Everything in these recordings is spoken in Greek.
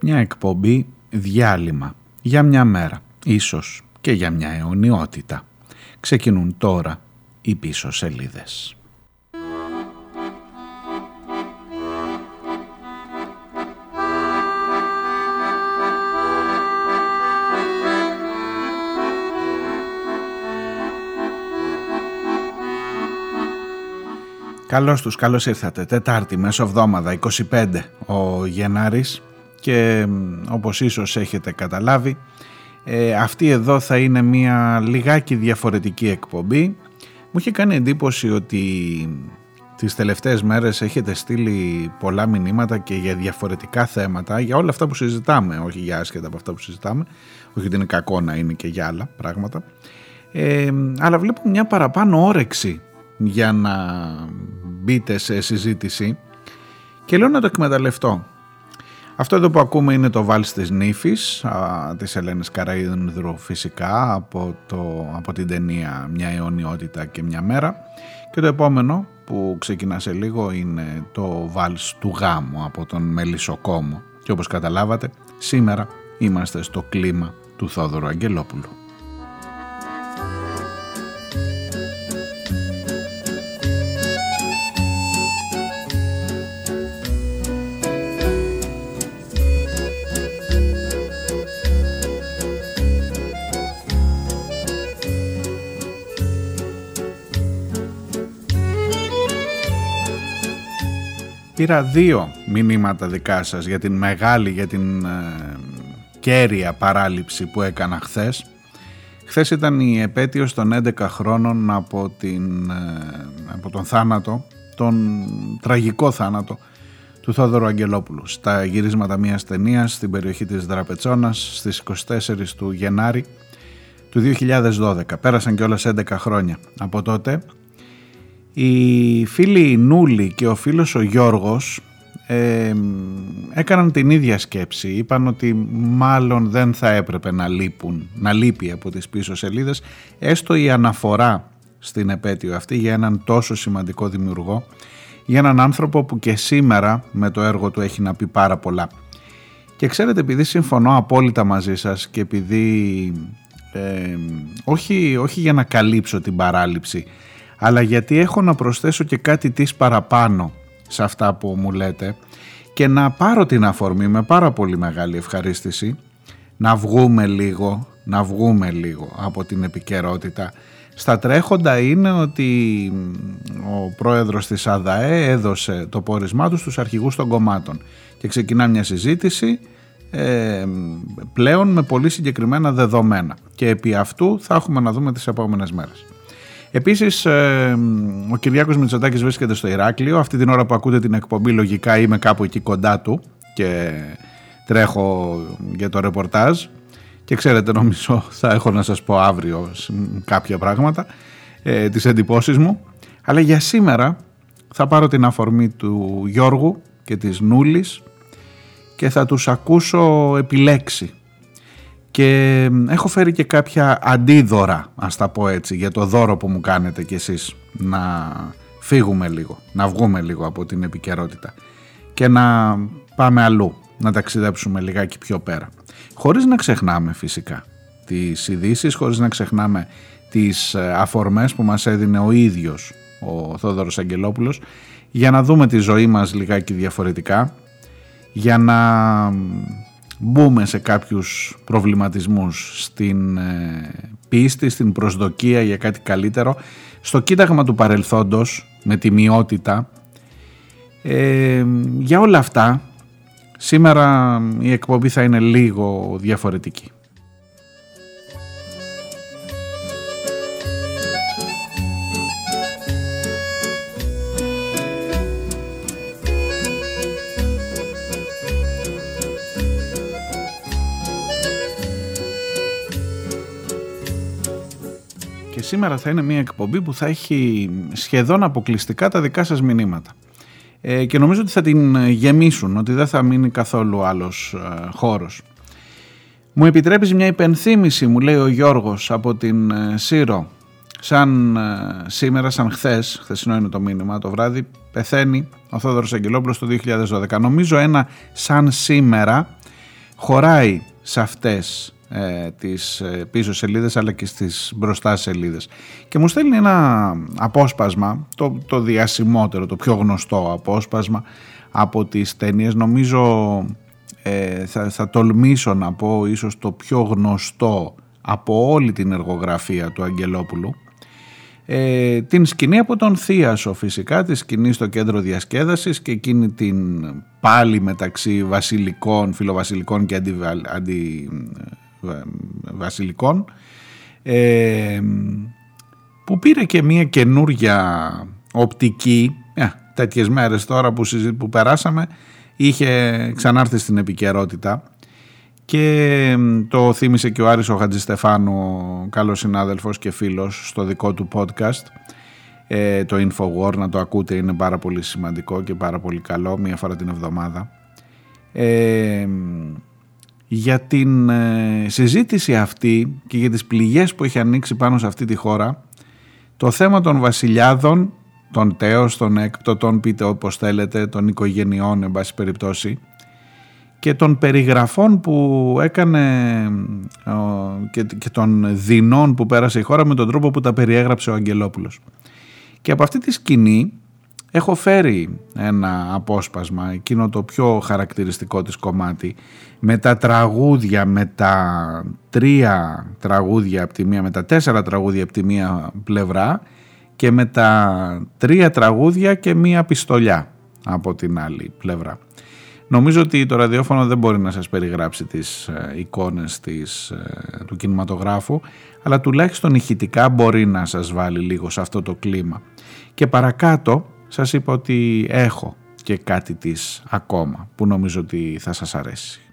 Μια εκπομπή διάλειμμα για μια μέρα, ίσως και για μια αιωνιότητα. Ξεκινούν τώρα οι πίσω σελίδες. Καλώς τους, καλώς ήρθατε. Τετάρτη, μεσοβδόμαδα, 25 ο Γενάρης και όπως ίσως έχετε καταλάβει ε, αυτή εδώ θα είναι μια λιγάκι διαφορετική εκπομπή. Μου είχε κάνει εντύπωση ότι τις τελευταίες μέρες έχετε στείλει πολλά μηνύματα και για διαφορετικά θέματα, για όλα αυτά που συζητάμε, όχι για άσχετα από αυτά που συζητάμε, όχι ότι είναι κακό να είναι και για άλλα πράγματα. Ε, αλλά βλέπω μια παραπάνω όρεξη για να μπείτε σε συζήτηση και λέω να το εκμεταλλευτώ. Αυτό εδώ που ακούμε είναι το βάλς της νύφης α, της Ελένης Καραΐδνδρου φυσικά από, το, από την ταινία «Μια αιωνιότητα και μια μέρα» και το επόμενο που ξεκινά σε λίγο είναι το βάλς του γάμου από τον Μελισσοκόμο και όπως καταλάβατε σήμερα είμαστε στο κλίμα του Θόδωρου Αγγελόπουλου. Πήρα δύο μηνύματα δικά σας για την μεγάλη, για την ε, κέρια παράληψη που έκανα χθες. Χθες ήταν η επέτειος των 11 χρόνων από, την, ε, από τον θάνατο, τον τραγικό θάνατο του Θόδωρου Αγγελόπουλου στα γυρίσματα μιας ταινίας στην περιοχή της Δραπετσόνας στις 24 του Γενάρη του 2012. Πέρασαν και όλες 11 χρόνια από τότε οι φίλοι Νούλη και ο φίλος ο Γιώργος ε, έκαναν την ίδια σκέψη. Είπαν ότι μάλλον δεν θα έπρεπε να λείπουν, να λείπει από τις πίσω σελίδες έστω η αναφορά στην επέτειο αυτή για έναν τόσο σημαντικό δημιουργό για έναν άνθρωπο που και σήμερα με το έργο του έχει να πει πάρα πολλά. Και ξέρετε επειδή συμφωνώ απόλυτα μαζί σας και επειδή ε, όχι, όχι για να καλύψω την παράληψη αλλά γιατί έχω να προσθέσω και κάτι της παραπάνω σε αυτά που μου λέτε και να πάρω την αφορμή με πάρα πολύ μεγάλη ευχαρίστηση να βγούμε λίγο, να βγούμε λίγο από την επικαιρότητα. Στα τρέχοντα είναι ότι ο πρόεδρος της ΑΔΑΕ έδωσε το πόρισμά του στους αρχηγούς των κομμάτων και ξεκινά μια συζήτηση ε, πλέον με πολύ συγκεκριμένα δεδομένα και επί αυτού θα έχουμε να δούμε τις επόμενες μέρες. Επίσης, ε, ο Κυριάκος Μητσοτάκης βρίσκεται στο Ηράκλειο. Αυτή την ώρα που ακούτε την εκπομπή, λογικά είμαι κάπου εκεί κοντά του και τρέχω για το ρεπορτάζ. Και ξέρετε, νομίζω θα έχω να σας πω αύριο κάποια πράγματα, ε, τις εντυπώσεις μου. Αλλά για σήμερα θα πάρω την αφορμή του Γιώργου και της Νούλης και θα τους ακούσω επιλέξει και έχω φέρει και κάποια αντίδωρα, ας τα πω έτσι, για το δώρο που μου κάνετε κι εσείς να φύγουμε λίγο, να βγούμε λίγο από την επικαιρότητα και να πάμε αλλού, να ταξιδέψουμε λιγάκι πιο πέρα. Χωρίς να ξεχνάμε φυσικά τις ειδήσει, χωρίς να ξεχνάμε τις ε, αφορμές που μας έδινε ο ίδιος ο Θόδωρος Αγγελόπουλος για να δούμε τη ζωή μας λιγάκι διαφορετικά, για να μπούμε σε κάποιους προβληματισμούς στην ε, πίστη, στην προσδοκία για κάτι καλύτερο, στο κοίταγμα του παρελθόντος με τη μειότητα. Ε, για όλα αυτά σήμερα η εκπομπή θα είναι λίγο διαφορετική. Σήμερα θα είναι μια εκπομπή που θα έχει σχεδόν αποκλειστικά τα δικά σας μηνύματα. Ε, και νομίζω ότι θα την γεμίσουν, ότι δεν θα μείνει καθόλου άλλος ε, χώρος. Μου επιτρέπεις μια υπενθύμηση, μου λέει ο Γιώργος από την ε, Σύρο. Σαν ε, σήμερα, σαν χθες, χθεσινό είναι το μήνυμα, το βράδυ, πεθαίνει ο Θόδωρος Αγγελόπουλος το 2012. Νομίζω ένα σαν σήμερα χωράει σε αυτές ε, τις ε, πίσω σελίδες αλλά και στις μπροστά σελίδες και μου στέλνει ένα απόσπασμα το, το διασημότερο, το πιο γνωστό απόσπασμα από τις ταινίες. νομίζω ε, θα, θα τολμήσω να πω ίσως το πιο γνωστό από όλη την εργογραφία του Αγγελόπουλου ε, την σκηνή από τον Θίασο φυσικά, τη σκηνή στο κέντρο διασκέδασης και εκείνη την πάλι μεταξύ βασιλικών, φιλοβασιλικών και αντιβασιλικών ε, που πήρε και μια καινούρια οπτική. Ε, τέτοιες μέρες τώρα που, που περάσαμε είχε ξανάρθει στην επικαιρότητα. Και το θύμισε και ο Άρης ο Χατζηστεφάνου, καλός συνάδελφος και φίλος στο δικό του podcast. Ε, το Infowar, να το ακούτε είναι πάρα πολύ σημαντικό και πάρα πολύ καλό μία φορά την εβδομάδα. Ε, για την ε, συζήτηση αυτή και για τις πληγές που έχει ανοίξει πάνω σε αυτή τη χώρα το θέμα των βασιλιάδων των τέος, των έκπτωτων, πείτε όπως θέλετε, των οικογενειών, εν πάση περιπτώσει, και των περιγραφών που έκανε και, και των δεινών που πέρασε η χώρα με τον τρόπο που τα περιέγραψε ο Αγγελόπουλος. Και από αυτή τη σκηνή έχω φέρει ένα απόσπασμα, εκείνο το πιο χαρακτηριστικό της κομμάτι, με τα τραγούδια, με τα τρία τραγούδια από τη μία, με τα τέσσερα τραγούδια από τη μία πλευρά και με τα τρία τραγούδια και μία πιστολιά από την άλλη πλευρά. Νομίζω ότι το ραδιόφωνο δεν μπορεί να σας περιγράψει τις ε, εικόνες της, ε, του κινηματογράφου, αλλά τουλάχιστον ηχητικά μπορεί να σας βάλει λίγο σε αυτό το κλίμα. Και παρακάτω σας είπα ότι έχω και κάτι της ακόμα που νομίζω ότι θα σας αρέσει.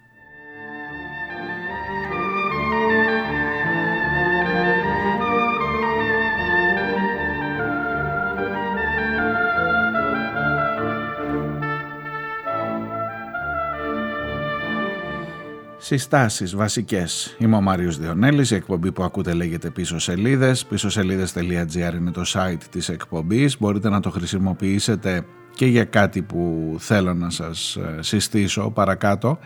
Συστάσεις βασικές. Είμαι ο Μάριος Διονέλης, η εκπομπή που ακούτε λέγεται πίσω σελίδες. Πίσω σελίδες.gr είναι το site της εκπομπής. Μπορείτε να το χρησιμοποιήσετε και για κάτι που θέλω να σας ε, συστήσω παρακάτω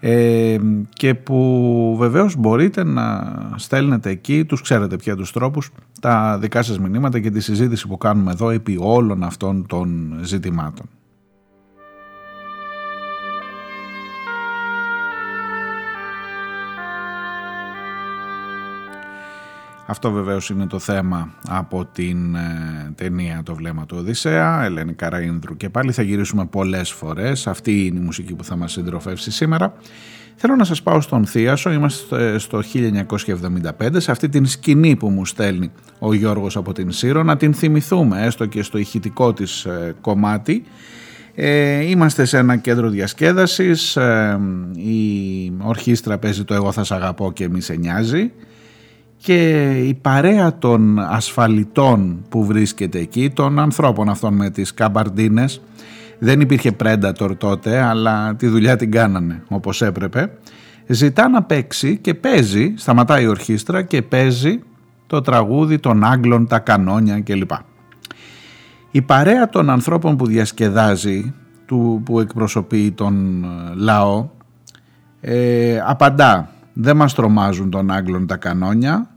ε, και που βεβαίως μπορείτε να στέλνετε εκεί, τους ξέρετε πια τους τρόπους, τα δικά σας μηνύματα και τη συζήτηση που κάνουμε εδώ επί όλων αυτών των ζητημάτων. Αυτό βεβαίως είναι το θέμα από την ε, ταινία «Το βλέμμα του Οδυσσέα», Ελένη Καραΐνδρου και πάλι θα γυρίσουμε πολλές φορές. Αυτή είναι η μουσική που θα μας συντροφεύσει σήμερα. Θέλω να σας πάω στον Θίασο, είμαστε στο 1975, σε αυτή την σκηνή που μου στέλνει ο Γιώργος από την Σύρο, να την θυμηθούμε έστω και στο ηχητικό της ε, κομμάτι. Ε, είμαστε σε ένα κέντρο διασκέδασης, ε, η ορχήστρα παίζει το «Εγώ θα σ' αγαπώ και μη σε νοιάζει» και η παρέα των ασφαλιτών που βρίσκεται εκεί, των ανθρώπων αυτών με τις καμπαρντίνες, δεν υπήρχε Predator τότε, αλλά τη δουλειά την κάνανε όπως έπρεπε, ζητά να παίξει και παίζει, σταματάει η ορχήστρα και παίζει το τραγούδι των Άγγλων, τα κανόνια κλπ. Η παρέα των ανθρώπων που διασκεδάζει, του, που εκπροσωπεί τον λαό, ε, απαντά. Δεν μας τρομάζουν των Άγγλων τα κανόνια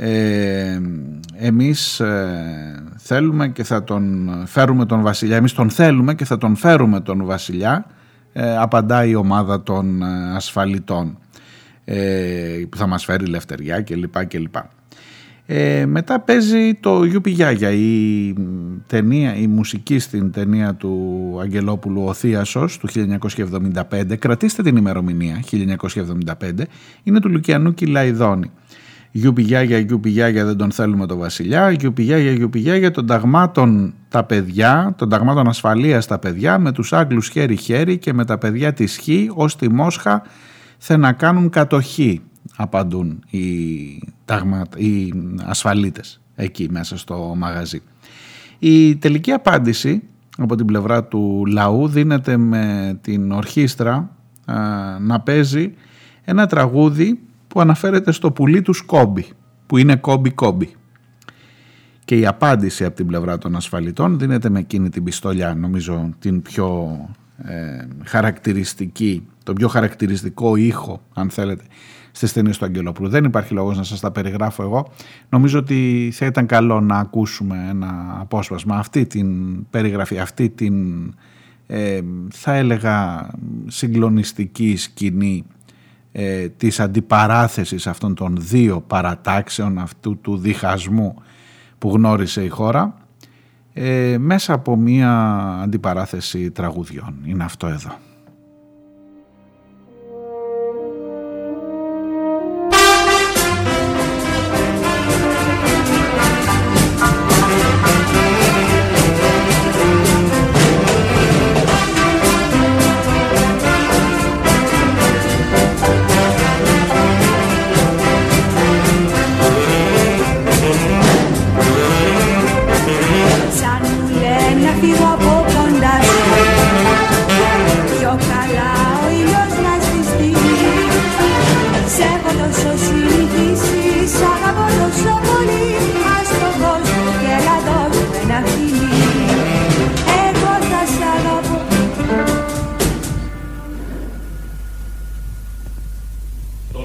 ε, εμείς ε, θέλουμε και θα τον φέρουμε τον βασιλιά εμείς τον θέλουμε και θα τον φέρουμε τον βασιλιά ε, απαντάει η ομάδα των ε, ασφαλιτών ε, που θα μας φέρει λευτεριά κλπ. κλπ. Ε, μετά παίζει το Γιούπι Γιάγια, η, ταινία, η μουσική στην ταινία του Αγγελόπουλου «Ο Θίασος» του 1975, κρατήστε την ημερομηνία 1975, είναι του Λουκιανού Κιλαϊδόνη. Γιούπι Γιάγια, Γιούπι Γιάγια δεν τον θέλουμε το βασιλιά, Γιούπι Γιάγια, Γιούπι Γιάγια των ταγμάτων τα παιδιά, των ταγμάτων ασφαλείας τα παιδιά, με τους Άγγλους χέρι-χέρι και με τα παιδιά της Χ, ως τη Μόσχα θέλουν να κάνουν κατοχή, απαντούν οι, ταγμα, οι ασφαλίτες εκεί μέσα στο μαγαζί. Η τελική απάντηση από την πλευρά του λαού δίνεται με την ορχήστρα να παίζει ένα τραγούδι που αναφέρεται στο πουλί του Σκόμπι, που είναι κόμπι κόμπι. Και η απάντηση από την πλευρά των ασφαλιτών δίνεται με εκείνη την πιστολιά, νομίζω την πιο ε, χαρακτηριστική, τον πιο χαρακτηριστικό ήχο αν θέλετε στις ταινίες του Αγγελόπουλου. Δεν υπάρχει λόγος να σας τα περιγράφω εγώ. Νομίζω ότι θα ήταν καλό να ακούσουμε ένα απόσπασμα αυτή την περιγραφή, αυτή την ε, θα έλεγα συγκλονιστική σκηνή ε, της αντιπαράθεσης αυτών των δύο παρατάξεων αυτού του διχασμού που γνώρισε η χώρα ε, μέσα από μία αντιπαράθεση τραγουδιών. Είναι αυτό εδώ.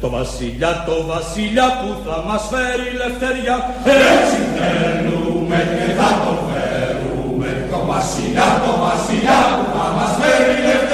το βασιλιά, το βασιλιά που θα μας φέρει ελευθερία. Έτσι θέλουμε και θα τον φέρουμε το βασιλιά, το βασιλιά που θα μας φέρει ελευθερία.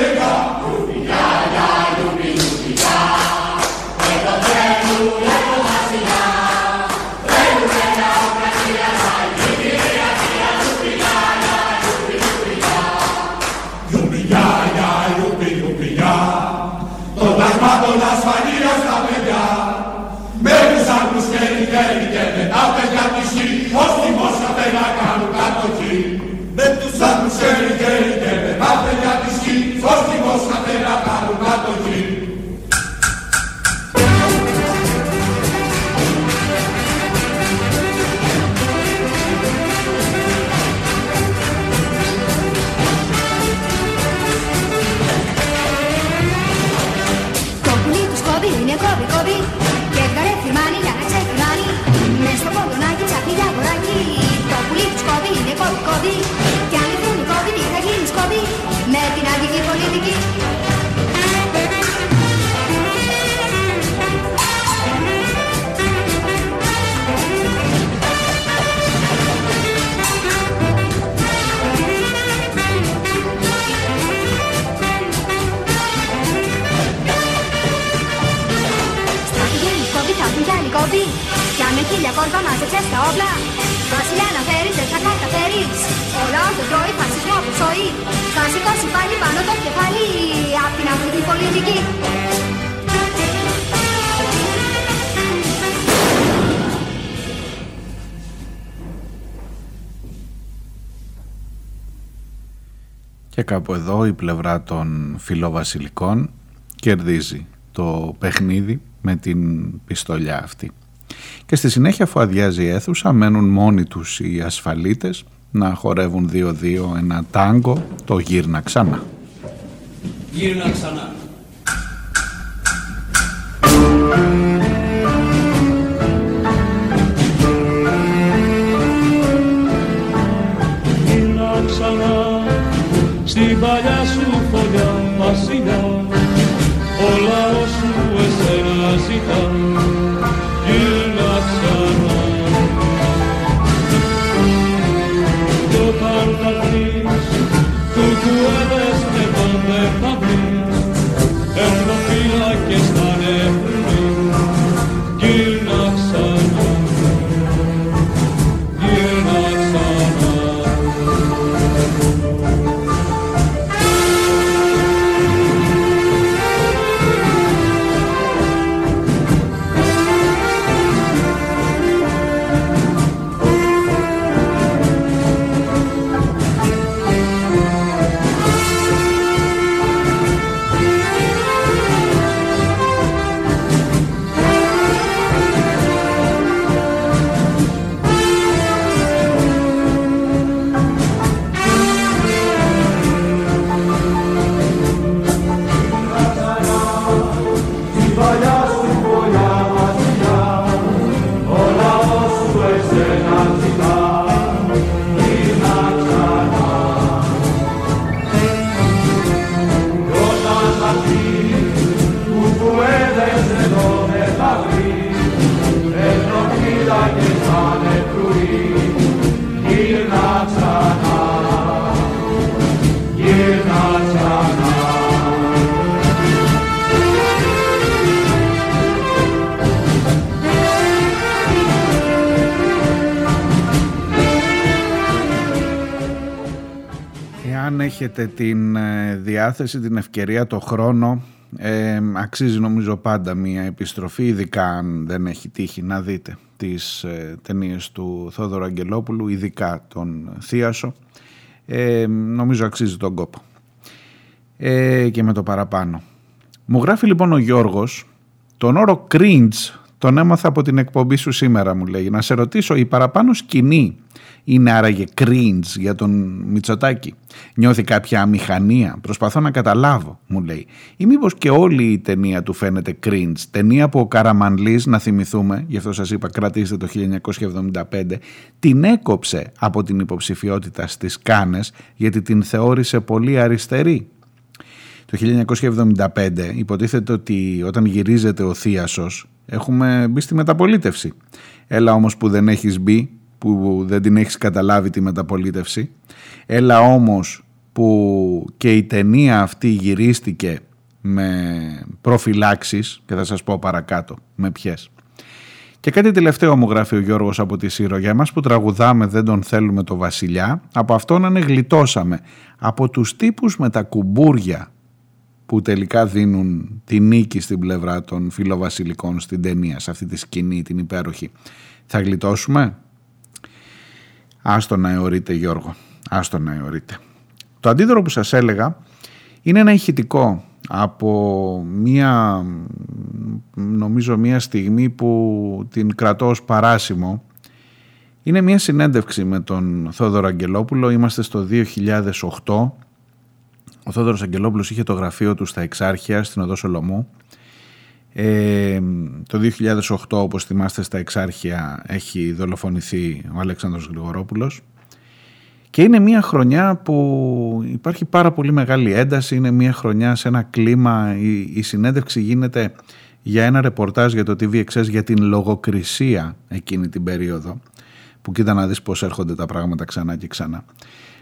Κάπου εδώ η πλευρά των φιλοβασιλικών κερδίζει το παιχνίδι με την πιστολιά αυτή. Και στη συνέχεια αφού αδειάζει η αίθουσα μένουν μόνοι τους οι ασφαλίτες να χορεύουν δύο-δύο ένα τάγκο το γύρνα ξανά. Γύρνα ξανά. Στην παλιά σου φωλιά βασιλιά ο λαός σου εσένα ζητά έχετε την ε, διάθεση, την ευκαιρία, το χρόνο. Ε, αξίζει νομίζω πάντα μια επιστροφή ειδικά αν δεν έχει τύχει. Να δείτε τις ε, ταινίες του Θόδωρου Αγγελόπουλου ειδικά τον Θίασο. Ε, νομίζω αξίζει τον κόπο. Ε, και με το παραπάνω. Μου γράφει λοιπόν ο Γιώργος τον όρο cringe τον έμαθα από την εκπομπή σου σήμερα μου λέει να σε ρωτήσω η παραπάνω σκηνή είναι άραγε cringe για τον Μητσοτάκη; Νιώθει κάποια αμηχανία; Προσπαθώ να καταλάβω, μου λέει. Ή μήπως και όλη η ταινία του φαίνεται cringe; Ταινία που ο Καραμανλής, να θυμηθούμε, γι' αυτό σας είπα κρατήστε το 1975, την έκοψε από την υποψηφιότητα στις Κάνες γιατί την θεώρησε πολύ αριστερή. Το 1975 υποτίθεται ότι όταν γυρίζεται ο Θίασος έχουμε μπει στη μεταπολίτευση. Έλα όμως που δεν έχεις μπει που δεν την έχεις καταλάβει τη μεταπολίτευση. Έλα όμως που και η ταινία αυτή γυρίστηκε με προφυλάξεις και θα σας πω παρακάτω με ποιες. Και κάτι τελευταίο μου γράφει ο Γιώργος από τη Σύρο. Για εμάς που τραγουδάμε δεν τον θέλουμε το βασιλιά, από αυτόν ανεγλιτώσαμε. Από τους τύπους με τα κουμπούρια που τελικά δίνουν τη νίκη στην πλευρά των φιλοβασιλικών στην ταινία, σε αυτή τη σκηνή την υπέροχη. Θα γλιτώσουμε; Άστο να αιωρείτε Γιώργο, άστο να αιωρείτε. Το αντίδωρο που σας έλεγα είναι ένα ηχητικό από μία, νομίζω μία στιγμή που την κρατώ ως παράσημο. Είναι μία συνέντευξη με τον Θόδωρο Αγγελόπουλο, είμαστε στο 2008. Ο Θόδωρος Αγγελόπουλος είχε το γραφείο του στα Εξάρχεια στην Οδό Σολομού ε, το 2008 όπως θυμάστε στα Εξάρχεια έχει δολοφονηθεί ο Αλέξανδρος Γρηγορόπουλος και είναι μια χρονιά που υπάρχει πάρα πολύ μεγάλη ένταση, είναι μια χρονιά σε ένα κλίμα, η, η συνέντευξη γίνεται για ένα ρεπορτάζ για το TVXS για την λογοκρισία εκείνη την περίοδο που κοίτα να δεις πώς έρχονται τα πράγματα ξανά και ξανά.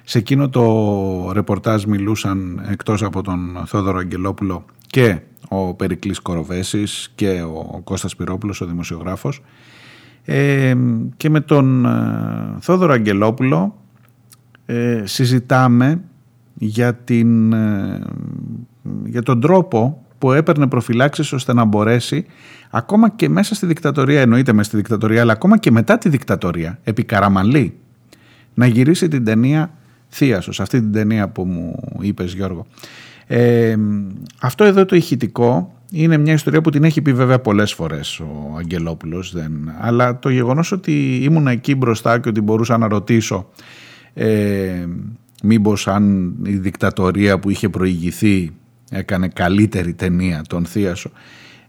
Σε εκείνο το ρεπορτάζ μιλούσαν εκτός από τον Θόδωρο Αγγελόπουλο και ο Περικλής Κοροβέσης και ο Κώστας Πυρόπουλος, ο δημοσιογράφος ε, και με τον ε, Θόδωρο Αγγελόπουλο ε, συζητάμε για, την, ε, για τον τρόπο που έπαιρνε προφυλάξεις ώστε να μπορέσει ακόμα και μέσα στη δικτατορία, εννοείται μέσα στη δικτατορία, αλλά ακόμα και μετά τη δικτατορία, επί Καραμαλή, να γυρίσει την ταινία Θίασος, αυτή την ταινία που μου είπες Γιώργο. Ε, αυτό εδώ το ηχητικό είναι μια ιστορία που την έχει πει βέβαια πολλές φορές ο Αγγελόπουλος δεν, αλλά το γεγονός ότι ήμουν εκεί μπροστά και ότι μπορούσα να ρωτήσω ε, μήπως αν η δικτατορία που είχε προηγηθεί έκανε καλύτερη ταινία τον Θίασο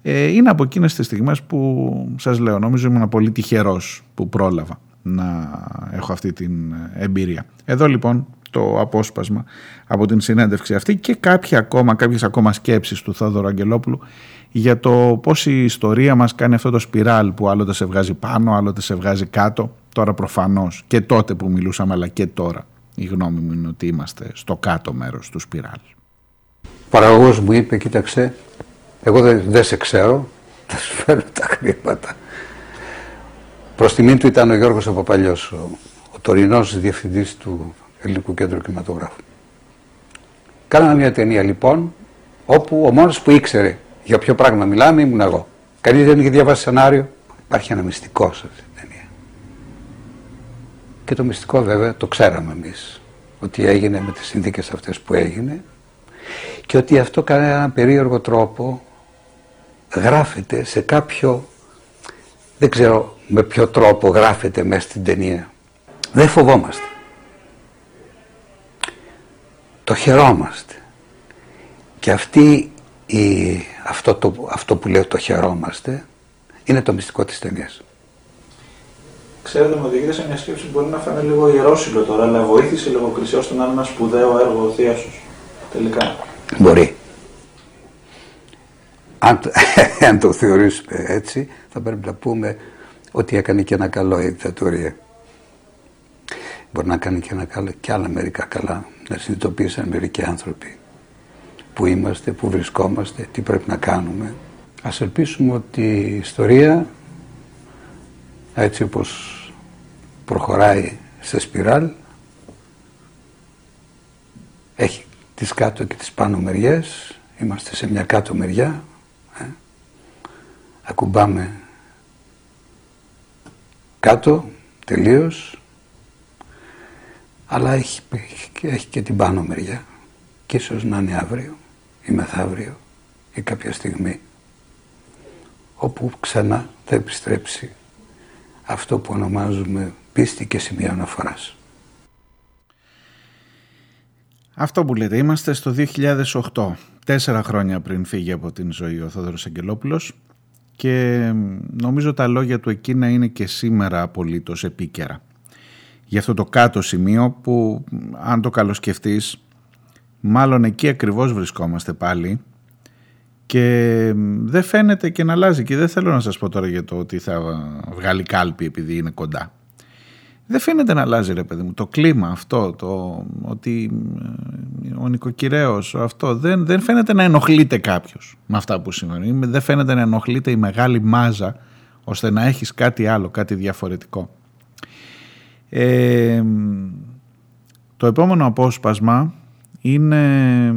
ε, είναι από εκείνες τις στιγμές που σας λέω νομίζω ήμουν πολύ τυχερός που πρόλαβα να έχω αυτή την εμπειρία. Εδώ λοιπόν το απόσπασμα από την συνέντευξη αυτή και κάποια ακόμα, κάποιες ακόμα σκέψεις του Θόδωρου Αγγελόπουλου για το πώς η ιστορία μας κάνει αυτό το σπιράλ που άλλοτε σε βγάζει πάνω, άλλοτε σε βγάζει κάτω. Τώρα προφανώς και τότε που μιλούσαμε αλλά και τώρα η γνώμη μου είναι ότι είμαστε στο κάτω μέρος του σπιράλ. Ο παραγωγός μου είπε, κοίταξε, εγώ δεν, δεν σε ξέρω, θα σου φέρω τα χρήματα. Προς τιμήν του ήταν ο Γιώργος από παλιός, ο, ο τωρινός διευθυντής του Ελληνικού Κέντρου Κινηματογράφου. Κάναμε μια ταινία λοιπόν, όπου ο μόνος που ήξερε για ποιο πράγμα μιλάμε ήμουν εγώ. Κανείς δεν είχε διαβάσει σενάριο. Υπάρχει ένα μυστικό σε αυτή την ταινία. Και το μυστικό βέβαια το ξέραμε εμείς. Ότι έγινε με τις συνθήκες αυτές που έγινε και ότι αυτό κατά έναν περίεργο τρόπο γράφεται σε κάποιο δεν ξέρω με ποιο τρόπο γράφεται μέσα στην ταινία. Δεν φοβόμαστε. Το χαιρόμαστε. Και αυτή η, αυτό, το, αυτό που λέω το χαιρόμαστε είναι το μυστικό της ταινίας. Ξέρετε, μου οδηγείτε σε μια σκέψη που μπορεί να φανεί λίγο ιερόσιλο τώρα, αλλά βοήθησε η λογοκρισία ώστε να είναι ένα σπουδαίο έργο ο Θίασος. Τελικά. Μπορεί. Αν, το- αν το θεωρήσουμε έτσι, θα πρέπει να πούμε ότι έκανε και ένα καλό η δικτατορία. Μπορεί να κάνει και, ένα καλό, και άλλα μερικά καλά, να συνειδητοποιήσουν μερικοί άνθρωποι που είμαστε, που βρισκόμαστε, τι πρέπει να κάνουμε. Ας ελπίσουμε ότι η ιστορία, έτσι όπως προχωράει σε σπιράλ, έχει τις κάτω και τις πάνω μεριές, είμαστε σε μια κάτω μεριά, ε. Ακουμπάμε. Κάτω τελείως, αλλά έχει, έχει, έχει και την πάνω μεριά. Και ίσως να είναι αύριο ή μεθαύριο ή κάποια στιγμή όπου ξανά θα επιστρέψει αυτό που ονομάζουμε πίστη και σημείο αναφοράς. Αυτό που λέτε, είμαστε στο 2008, τέσσερα χρόνια πριν φύγει από την ζωή ο Θόδωρος Αγγελόπουλος και νομίζω τα λόγια του εκείνα είναι και σήμερα απολύτως επίκαιρα. Για αυτό το κάτω σημείο που αν το καλοσκεφτείς μάλλον εκεί ακριβώς βρισκόμαστε πάλι και δεν φαίνεται και να αλλάζει και δεν θέλω να σας πω τώρα για το ότι θα βγάλει κάλπη επειδή είναι κοντά. Δεν φαίνεται να αλλάζει ρε παιδί μου το κλίμα αυτό, το ότι ε, ο νοικοκυρέος αυτό δεν, δεν φαίνεται να ενοχλείται κάποιος με αυτά που συμβαίνουν. Δεν φαίνεται να ενοχλείται η μεγάλη μάζα ώστε να έχεις κάτι άλλο, κάτι διαφορετικό. Ε, το επόμενο απόσπασμα είναι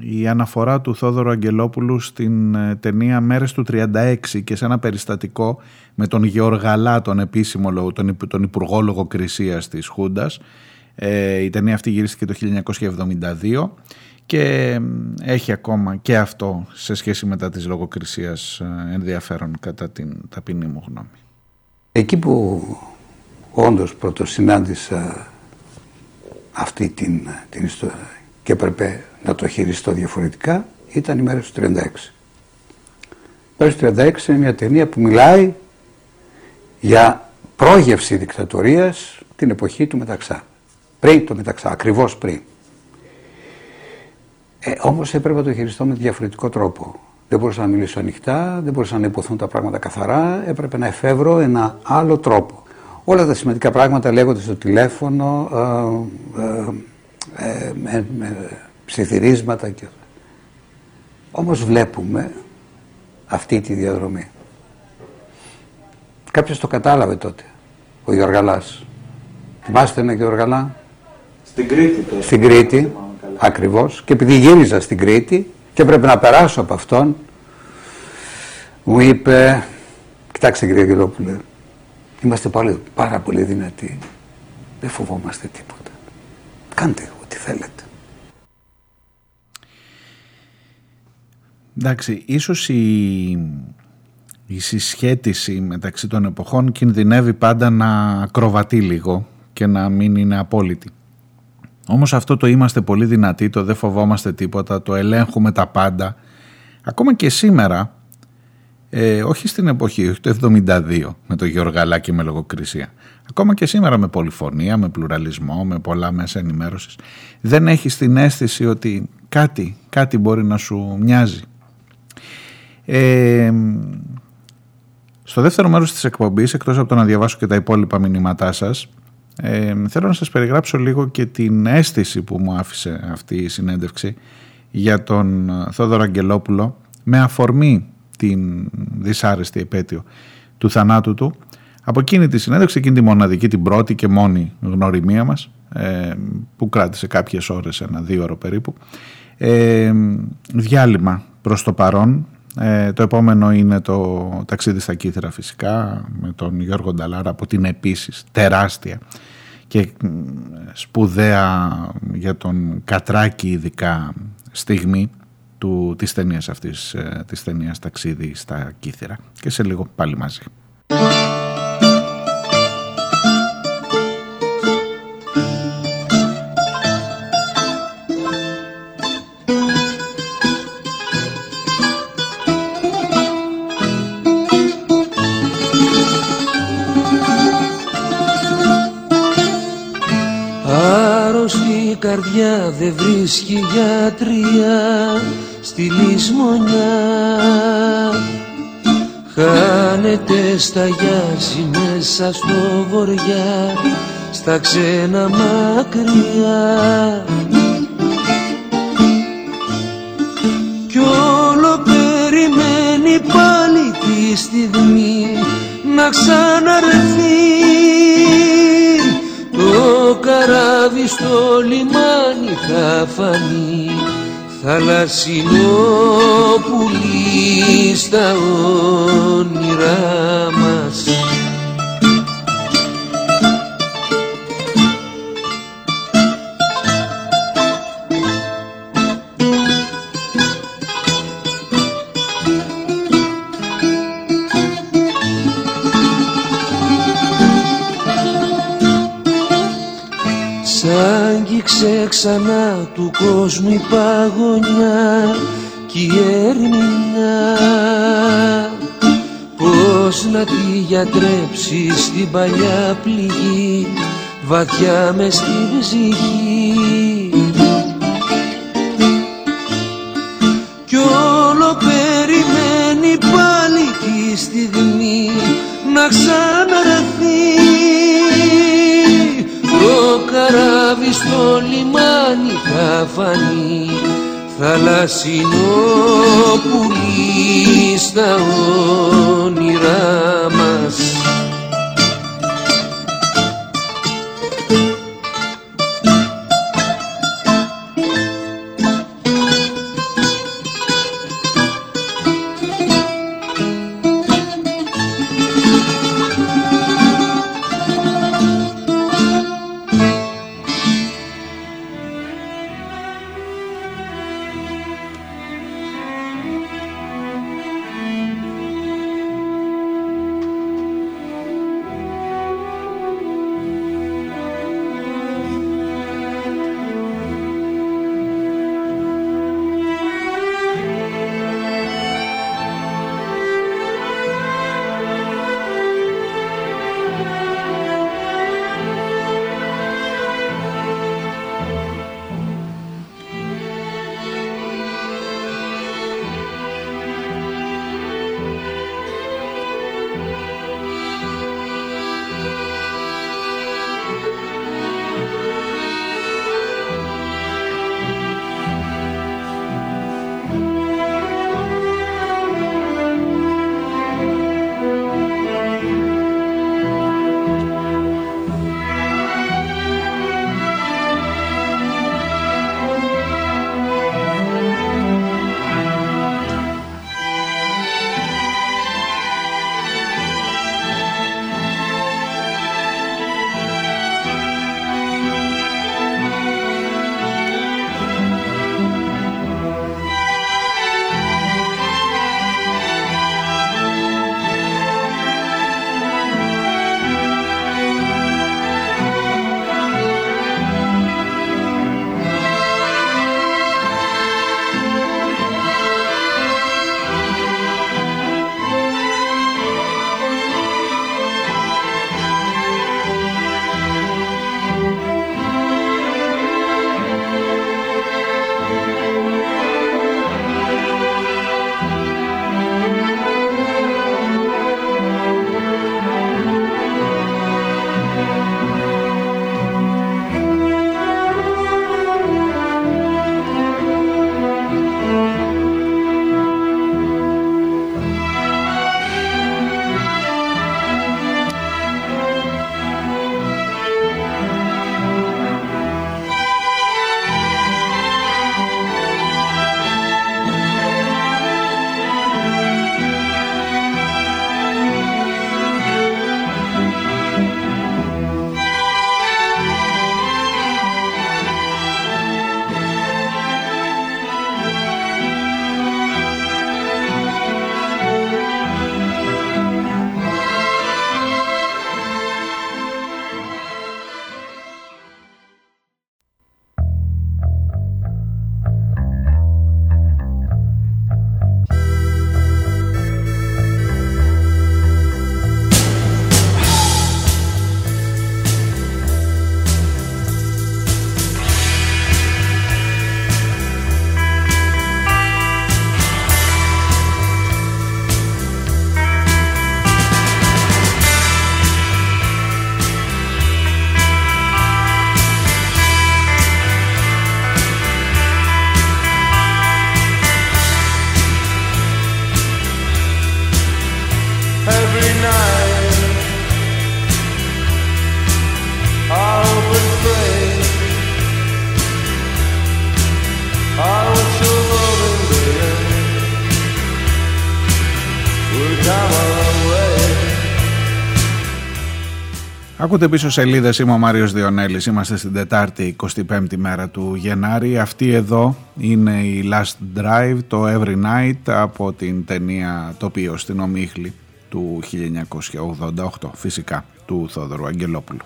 η αναφορά του Θόδωρου Αγγελόπουλου στην ε, ταινία «Μέρες του 36» και σε ένα περιστατικό με τον Γεωργαλά, τον επίσημο λόγο, τον, τον Υπουργό Λογοκρισίας της Χούντας. Ε, η ταινία αυτή γυρίστηκε το 1972 και έχει ακόμα και αυτό σε σχέση με τα της λογοκρισίας ε, ενδιαφέρον κατά την ταπεινή μου γνώμη. Εκεί που όντως πρωτοσυνάντησα αυτή την, την ιστορία και έπρεπε να το χειριστώ διαφορετικά ήταν η μέρα του 36. Η μέρα του 36 είναι μια ταινία που μιλάει για πρόγευση δικτατορίας την εποχή του Μεταξά. Πριν το Μεταξά, ακριβώς πριν. Ε, όμως έπρεπε να το χειριστώ με διαφορετικό τρόπο. Δεν μπορούσα να μιλήσω ανοιχτά, δεν μπορούσα να υποθούν τα πράγματα καθαρά, έπρεπε να εφεύρω ένα άλλο τρόπο. Όλα τα σημαντικά πράγματα λέγονται στο τηλέφωνο, ε, ε, ε, με, με ψιθυρίσματα και... Όμως βλέπουμε αυτή τη διαδρομή. Κάποιος το κατάλαβε τότε, ο Γιωργαλάς. Θυμάστε ένα Γιωργαλά; Στην Κρήτη το Στην Κρήτη, ακριβώς. Και επειδή γύριζα στην Κρήτη και πρέπει να περάσω από αυτόν, μου είπε, κοιτάξτε κύριε Γελόπουλε, είμαστε πάλι πάρα πολύ δυνατοί. Δεν φοβόμαστε τίποτα. Κάντε ό,τι θέλετε. Εντάξει, ίσως η, η συσχέτιση μεταξύ των εποχών κινδυνεύει πάντα να ακροβατεί λίγο και να μην είναι απόλυτη. Όμως αυτό το είμαστε πολύ δυνατοί, το δεν φοβόμαστε τίποτα, το ελέγχουμε τα πάντα. Ακόμα και σήμερα, ε, όχι στην εποχή, όχι το 72 με το Γιωργαλάκι με λογοκρισία. Ακόμα και σήμερα με πολυφωνία, με πλουραλισμό, με πολλά μέσα ενημέρωσης. Δεν έχεις την αίσθηση ότι κάτι, κάτι μπορεί να σου μοιάζει. Ε, στο δεύτερο μέρος της εκπομπής, εκτός από το να διαβάσω και τα υπόλοιπα μηνύματά σας, ε, θέλω να σας περιγράψω λίγο και την αίσθηση που μου άφησε αυτή η συνέντευξη για τον Θόδωρο Αγγελόπουλο με αφορμή την δυσάρεστη επέτειο του θανάτου του. Από εκείνη τη συνέντευξη, εκείνη τη μοναδική, την πρώτη και μόνη γνωριμία μας, ε, που κράτησε κάποιες ώρες, ένα δύο ώρο περίπου, ε, διάλειμμα προς το παρόν ε, το επόμενο είναι το ταξίδι στα Κύθρα φυσικά με τον Γιώργο Νταλάρα από την επίσης τεράστια και σπουδαία για τον Κατράκη ειδικά στιγμή του, της ταινίας αυτής, ε, της ταινίας «Ταξίδι στα Κύθρα» και σε λίγο πάλι μαζί. Καρδιά δεν βρίσκει γιατρία στη λησμονιά. Χάνεται στα γιάση μέσα στο βοριά στα ξένα μακριά. Κι όλο περιμένει πάλι τη στιγμή να ξαναρθεί το καράβι στο λιμάνι θα φανεί θαλασσινό πουλί στα όνειρά του κόσμου η παγωνιά κι η έρμηνα. Πώς να τη γιατρέψεις στην παλιά πληγή βαθιά μες στην ψυχή. Κι όλο περιμένει πάλι τη στιγμή να ξαναρθεί φανεί θαλασσινό πουλί στα όνειρά μας Ακούτε πίσω σελίδες, είμαι ο Μάριος Διονέλης, είμαστε στην Τετάρτη 25η μέρα του Γενάρη. Αυτή εδώ είναι η Last Drive, το Every Night από την ταινία τοπίο στην Ομίχλη του 1988, φυσικά, του Θόδωρου Αγγελόπουλου.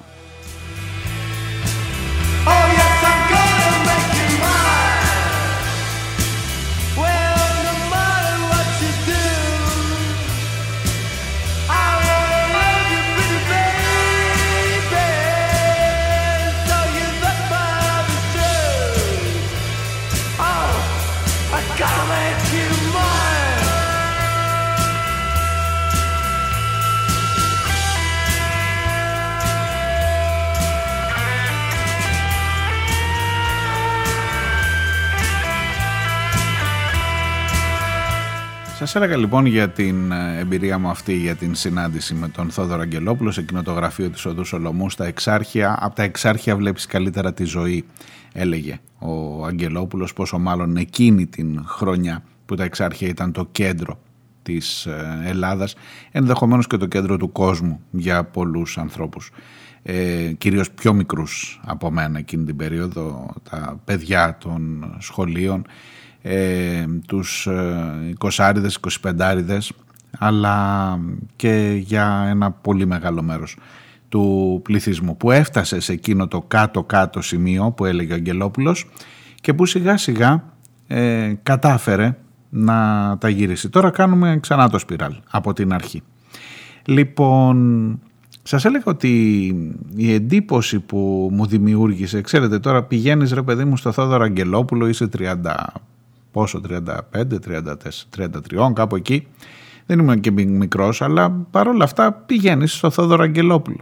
Έλεγα λοιπόν για την ε, εμπειρία μου αυτή για την συνάντηση με τον Θόδωρο Αγγελόπουλο σε εκείνο το γραφείο της Οδού Σολομού στα Εξάρχεια. Από τα Εξάρχεια βλέπεις καλύτερα τη ζωή, έλεγε ο Αγγελόπουλος, πόσο μάλλον εκείνη την χρονιά που τα Εξάρχεια ήταν το κέντρο της ε, Ελλάδας, ενδεχομένως και το κέντρο του κόσμου για πολλούς ανθρώπους. Ε, κυρίως πιο μικρούς από μένα εκείνη την περίοδο, τα παιδιά των σχολείων, ε, τους 20άριδες, 25άριδες αλλά και για ένα πολύ μεγάλο μέρος του πληθυσμού που έφτασε σε εκείνο το κάτω-κάτω σημείο που έλεγε ο Αγγελόπουλος και που σιγά σιγά ε, κατάφερε να τα γυρίσει. Τώρα κάνουμε ξανά το σπιράλ από την αρχή. Λοιπόν, σας έλεγα ότι η εντύπωση που μου δημιούργησε, ξέρετε τώρα πηγαίνεις ρε παιδί μου στο Θόδωρο Αγγελόπουλο, είσαι 30 πόσο, 35, 34, 33, κάπου εκεί. Δεν ήμουν και μικρός, αλλά παρόλα αυτά πηγαίνεις στο Θόδωρο Αγγελόπουλο.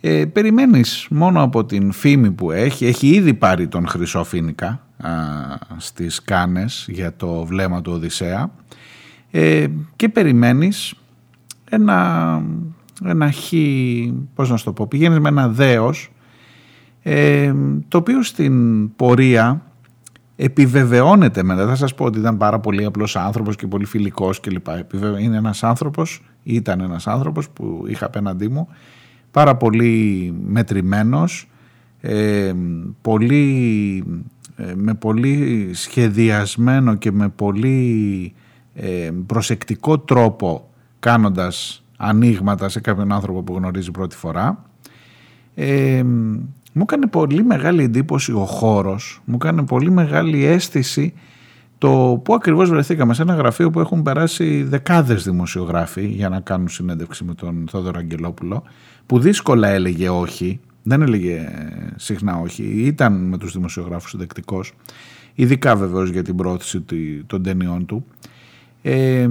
Ε, περιμένεις μόνο από την φήμη που έχει, έχει ήδη πάρει τον Χρυσό Φίνικα α, στις Κάνες για το βλέμμα του Οδυσσέα ε, και περιμένεις ένα, ένα χ, πώς να σου το πω, πηγαίνεις με ένα δέος ε, το οποίο στην πορεία επιβεβαιώνεται μετά. Θα σας πω ότι ήταν πάρα πολύ απλός άνθρωπος και πολύ φιλικός κλπ. Είναι ένας άνθρωπος, ήταν ένας άνθρωπος που είχα απέναντί μου, πάρα πολύ μετρημένος, ε, πολύ, ε, με πολύ σχεδιασμένο και με πολύ ε, προσεκτικό τρόπο κάνοντας ανοίγματα σε κάποιον άνθρωπο που γνωρίζει πρώτη φορά. Ε, μου έκανε πολύ μεγάλη εντύπωση ο χώρος, μου έκανε πολύ μεγάλη αίσθηση το πού ακριβώς βρεθήκαμε σε ένα γραφείο που έχουν περάσει δεκάδες δημοσιογράφοι για να κάνουν συνέντευξη με τον Θόδωρο Αγγελόπουλο που δύσκολα έλεγε όχι, δεν έλεγε συχνά όχι, ήταν με τους δημοσιογράφους δεκτικός, ειδικά βεβαίως για την πρόθεση των ταινιών του, ε,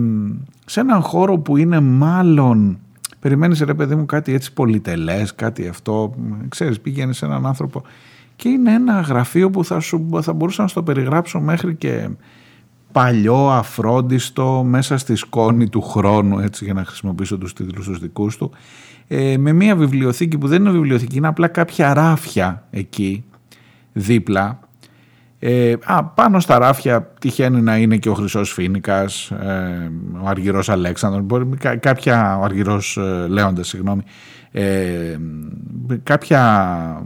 σε έναν χώρο που είναι μάλλον περιμένεις ρε παιδί μου κάτι έτσι πολυτελές, κάτι αυτό, ξέρεις πήγαινε σε έναν άνθρωπο. Και είναι ένα γραφείο που θα, σου, θα μπορούσα να στο περιγράψω μέχρι και παλιό, αφρόντιστο, μέσα στη σκόνη του χρόνου, έτσι για να χρησιμοποιήσω τους τίτλους τους δικούς του, ε, με μια βιβλιοθήκη που δεν είναι βιβλιοθήκη, είναι απλά κάποια ράφια εκεί δίπλα ε, α, πάνω στα ράφια τυχαίνει να είναι και ο Χρυσός Φίνικας, ε, ο Αργυρός Αλέξανδρος, μπορεί, κά, κάποια, ο Αργυρός ε, Λέοντας, συγγνώμη, ε, κάποια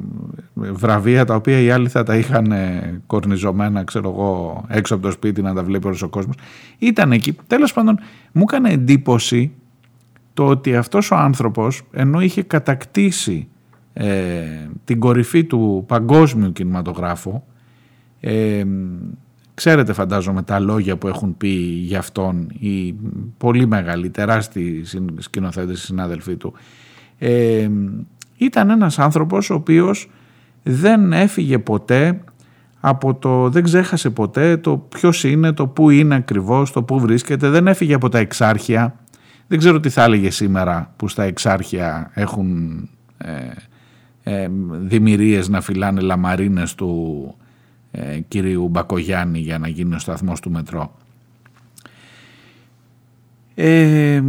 βραβεία τα οποία οι άλλοι θα τα είχαν ε, κορνιζωμένα, ξέρω εγώ, έξω από το σπίτι να τα βλέπει όλος ο κόσμος. Ήταν εκεί. Τέλος πάντων, μου έκανε εντύπωση το ότι αυτός ο άνθρωπος, ενώ είχε κατακτήσει ε, την κορυφή του παγκόσμιου κινηματογράφου, ε, ξέρετε φαντάζομαι τα λόγια που έχουν πει για αυτόν οι πολύ μεγάλοι, τεράστιοι σκηνοθέτες, συνάδελφοί του. Ε, ήταν ένας άνθρωπος ο οποίος δεν έφυγε ποτέ από το, δεν ξέχασε ποτέ το ποιος είναι, το πού είναι ακριβώς, το πού βρίσκεται, δεν έφυγε από τα εξάρχεια. Δεν ξέρω τι θα έλεγε σήμερα που στα εξάρχεια έχουν ε, ε, δημιουργίες να φυλάνε λαμαρίνες του ε, κυρίου Μπακογιάννη για να γίνει ο σταθμός του μετρό. Ε,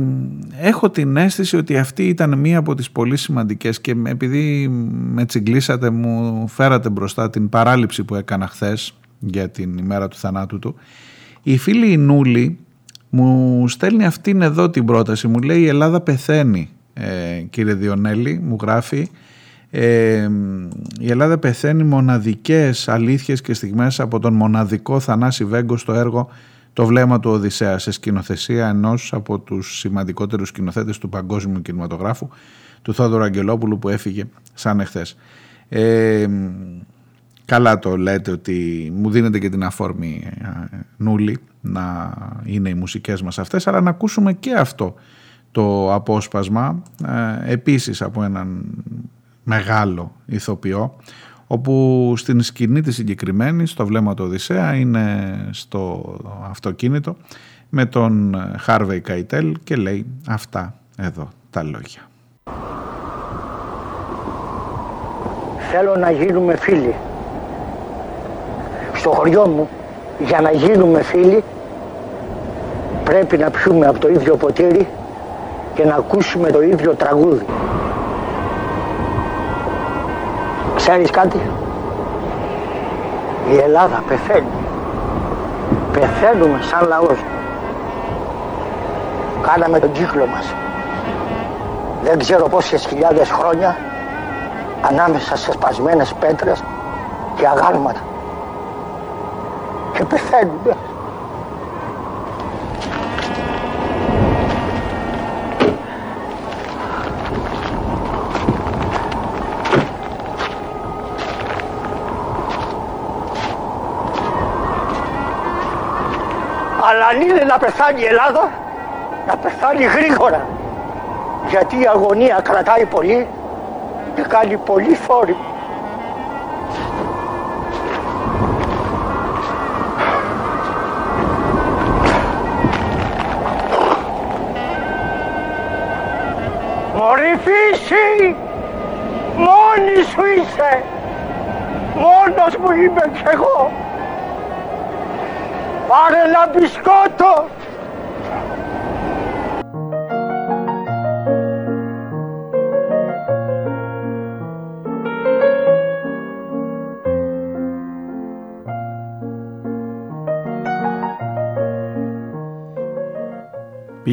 έχω την αίσθηση ότι αυτή ήταν μία από τις πολύ σημαντικές και επειδή με τσιγκλίσατε μου φέρατε μπροστά την παράληψη που έκανα χθες για την ημέρα του θανάτου του. Η φίλη η Νούλη μου στέλνει αυτήν εδώ την πρόταση. Μου λέει η Ελλάδα πεθαίνει ε, κύριε Διονέλη, μου γράφει ε, η Ελλάδα πεθαίνει μοναδικές αλήθειες και στιγμές από τον μοναδικό Θανάση Βέγκο στο έργο «Το βλέμμα του Οδυσσέα» σε σκηνοθεσία ενός από τους σημαντικότερους σκηνοθέτες του παγκόσμιου κινηματογράφου του Θόδωρου Αγγελόπουλου που έφυγε σαν εχθές. Ε, καλά το λέτε ότι μου δίνετε και την αφόρμη ε, νουλή να είναι οι μουσικές μας αυτές αλλά να ακούσουμε και αυτό το απόσπασμα ε, επίσης από έναν μεγάλο ηθοποιό όπου στην σκηνή της συγκεκριμένη στο βλέμμα του Οδυσσέα είναι στο αυτοκίνητο με τον Χάρβεϊ Καϊτέλ και λέει αυτά εδώ τα λόγια. Θέλω να γίνουμε φίλοι. Στο χωριό μου, για να γίνουμε φίλοι, πρέπει να πιούμε από το ίδιο ποτήρι και να ακούσουμε το ίδιο τραγούδι. Ξέρεις κάτι; Η Ελλάδα πεθαίνει. Πεθαίνουμε σαν λαός. Κάναμε τον κύκλο μας. Δεν ξέρω πόσες χιλιάδες χρόνια ανάμεσα σε σπασμένες πέτρες και αγάλματα. Και πεθαίνουμε. Αν είναι να πεθάνει η Ελλάδα, να πεθάνει γρήγορα. Γιατί η αγωνία κρατάει πολύ και κάνει πολύ φόρη. Μωρή φύση, μόνη σου είσαι, μόνος μου είμαι κι εγώ. Fare la biscotto!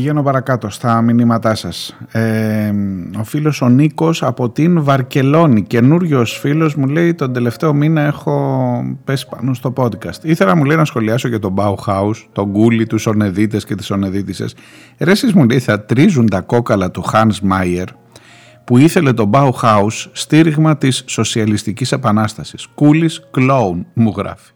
Πηγαίνω παρακάτω στα μηνύματά σας. Ε, ο φίλος ο Νίκος από την Βαρκελόνη, καινούριος φίλος μου λέει τον τελευταίο μήνα έχω πέσει πάνω στο podcast. Ήθελα μου λέει να σχολιάσω για τον Bauhaus, τον Γκούλι, τους ονεδίτες και τις ονεδίτησες. Ρε εσείς μου λέει θα τρίζουν τα κόκαλα του Hans Meyer που ήθελε το Bauhaus στήριγμα της σοσιαλιστικής επανάστασης. Κούλης κλόουν μου γράφει.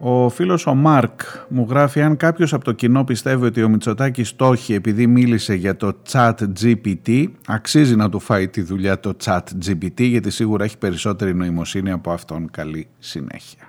Ο φίλος ο Μάρκ μου γράφει αν κάποιος από το κοινό πιστεύει ότι ο Μητσοτάκης στόχει επειδή μίλησε για το chat GPT αξίζει να του φάει τη δουλειά το chat GPT γιατί σίγουρα έχει περισσότερη νοημοσύνη από αυτόν καλή συνέχεια.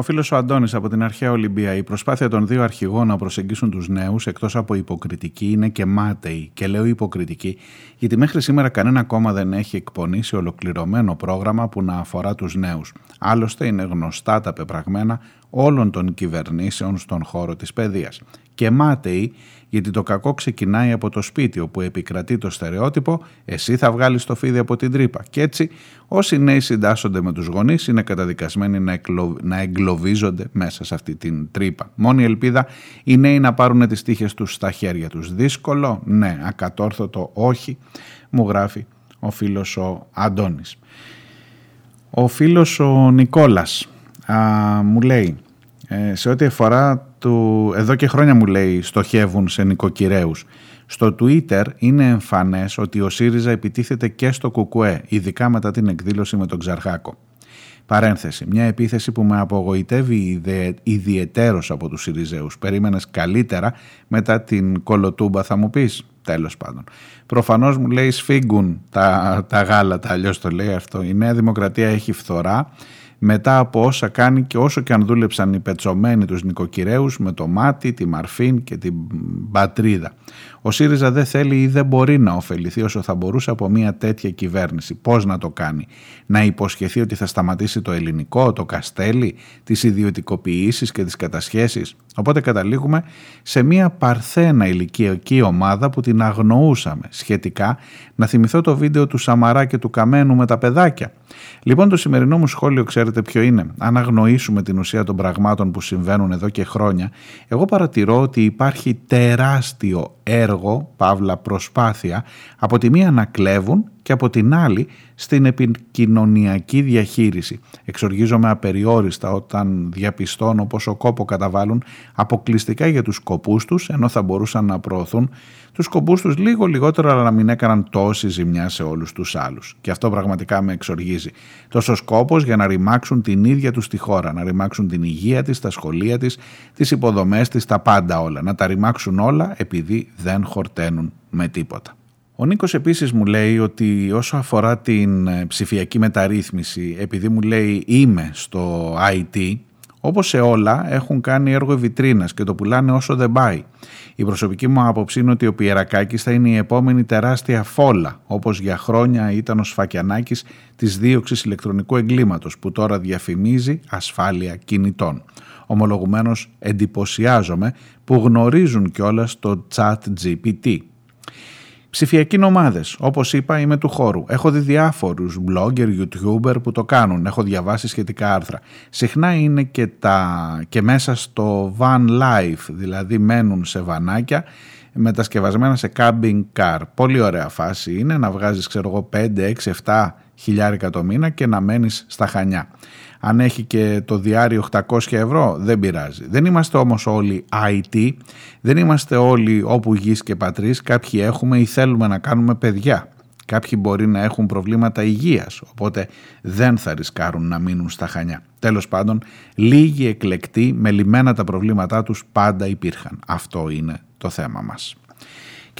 Ο φίλος ο Αντώνης από την αρχαία Ολυμπία. Η προσπάθεια των δύο αρχηγών να προσεγγίσουν τους νέους, εκτός από υποκριτική, είναι και μάταιη. Και λέω υποκριτική, γιατί μέχρι σήμερα κανένα κόμμα δεν έχει εκπονήσει ολοκληρωμένο πρόγραμμα που να αφορά τους νέους. Άλλωστε, είναι γνωστά τα πεπραγμένα όλων των κυβερνήσεων στον χώρο της παιδείας. Και μάταιοι γιατί το κακό ξεκινάει από το σπίτι όπου επικρατεί το στερεότυπο «εσύ θα βγάλεις το φίδι από την τρύπα». Και έτσι όσοι νέοι συντάσσονται με τους γονείς είναι καταδικασμένοι να, εκλο... να εγκλωβίζονται μέσα σε αυτή την τρύπα. Μόνη ελπίδα οι νέοι να πάρουν τις τύχες τους στα χέρια τους. Δύσκολο, ναι, ακατόρθωτο, όχι, μου γράφει ο φίλος ο Αντώνης. Ο φίλος ο Νικόλας α, μου λέει ε, σε ό,τι αφορά του, εδώ και χρόνια μου λέει στοχεύουν σε νοικοκυρέους. Στο Twitter είναι εμφανές ότι ο ΣΥΡΙΖΑ επιτίθεται και στο ΚΚΕ, ειδικά μετά την εκδήλωση με τον Ξαρχάκο. Παρένθεση. Μια επίθεση που με απογοητεύει ιδιαιτέρως από τους Σιριζέους. Περίμενες καλύτερα μετά την κολοτούμπα θα μου πεις. Τέλος πάντων. Προφανώς μου λέει σφίγγουν τα, τα γάλατα, αλλιώς το λέει αυτό. Η Νέα Δημοκρατία έχει φθορά μετά από όσα κάνει και όσο και αν δούλεψαν οι πετσομένοι τους νοικοκυρέους με το μάτι, τη μαρφίν και την πατρίδα. Ο ΣΥΡΙΖΑ δεν θέλει ή δεν μπορεί να ωφεληθεί όσο θα μπορούσε από μια τέτοια κυβέρνηση. Πώς να το κάνει, να υποσχεθεί ότι θα σταματήσει το ελληνικό, το καστέλι, τις ιδιωτικοποιήσεις και τις κατασχέσεις; Οπότε καταλήγουμε σε μια παρθένα ηλικιακή ομάδα που την αγνοούσαμε σχετικά να θυμηθώ το βίντεο του Σαμαρά και του Καμένου με τα παιδάκια. Λοιπόν το σημερινό μου σχόλιο ξέρετε ποιο είναι. Αν αγνοήσουμε την ουσία των πραγμάτων που συμβαίνουν εδώ και χρόνια, εγώ παρατηρώ ότι υπάρχει τεράστιο έργο, παύλα προσπάθεια, από τη μία να κλέβουν και από την άλλη στην επικοινωνιακή διαχείριση. Εξοργίζομαι απεριόριστα όταν διαπιστώνω πόσο κόπο καταβάλουν αποκλειστικά για τους σκοπούς τους, ενώ θα μπορούσαν να προωθούν τους σκοπούς τους λίγο λιγότερο αλλά να μην έκαναν τόση ζημιά σε όλους τους άλλους. Και αυτό πραγματικά με εξοργίζει. Τόσο σκόπος για να ρημάξουν την ίδια τους τη χώρα, να ρημάξουν την υγεία της, τα σχολεία της, τις υποδομές της, τα πάντα όλα. Να τα ρημάξουν όλα επειδή δεν χορταίνουν με τίποτα. Ο Νίκος επίσης μου λέει ότι όσο αφορά την ε, ψηφιακή μεταρρύθμιση, επειδή μου λέει είμαι στο IT, όπως σε όλα έχουν κάνει έργο βιτρίνας και το πουλάνε όσο δεν πάει. Η προσωπική μου άποψη είναι ότι ο Πιερακάκης θα είναι η επόμενη τεράστια φόλα, όπως για χρόνια ήταν ο Σφακιανάκης της δίωξης ηλεκτρονικού εγκλήματος που τώρα διαφημίζει ασφάλεια κινητών. Ομολογουμένως εντυπωσιάζομαι που γνωρίζουν κιόλας το chat GPT. Ψηφιακοί νομάδες. Όπως είπα, είμαι του χώρου. Έχω δει διάφορους blogger, youtuber που το κάνουν. Έχω διαβάσει σχετικά άρθρα. Συχνά είναι και, τα, και μέσα στο van life, δηλαδή μένουν σε βανάκια μετασκευασμένα σε camping car. Πολύ ωραία φάση είναι να βγάζεις ξέρω εγώ 5, 6, 7 χιλιάρικα το μήνα και να μένεις στα Χανιά αν έχει και το διάριο 800 ευρώ δεν πειράζει. Δεν είμαστε όμως όλοι IT, δεν είμαστε όλοι όπου γης και πατρίς, κάποιοι έχουμε ή θέλουμε να κάνουμε παιδιά. Κάποιοι μπορεί να έχουν προβλήματα υγείας, οπότε δεν θα ρισκάρουν να μείνουν στα χανιά. Τέλος πάντων, λίγοι εκλεκτοί με λιμένα τα προβλήματά τους πάντα υπήρχαν. Αυτό είναι το θέμα μας.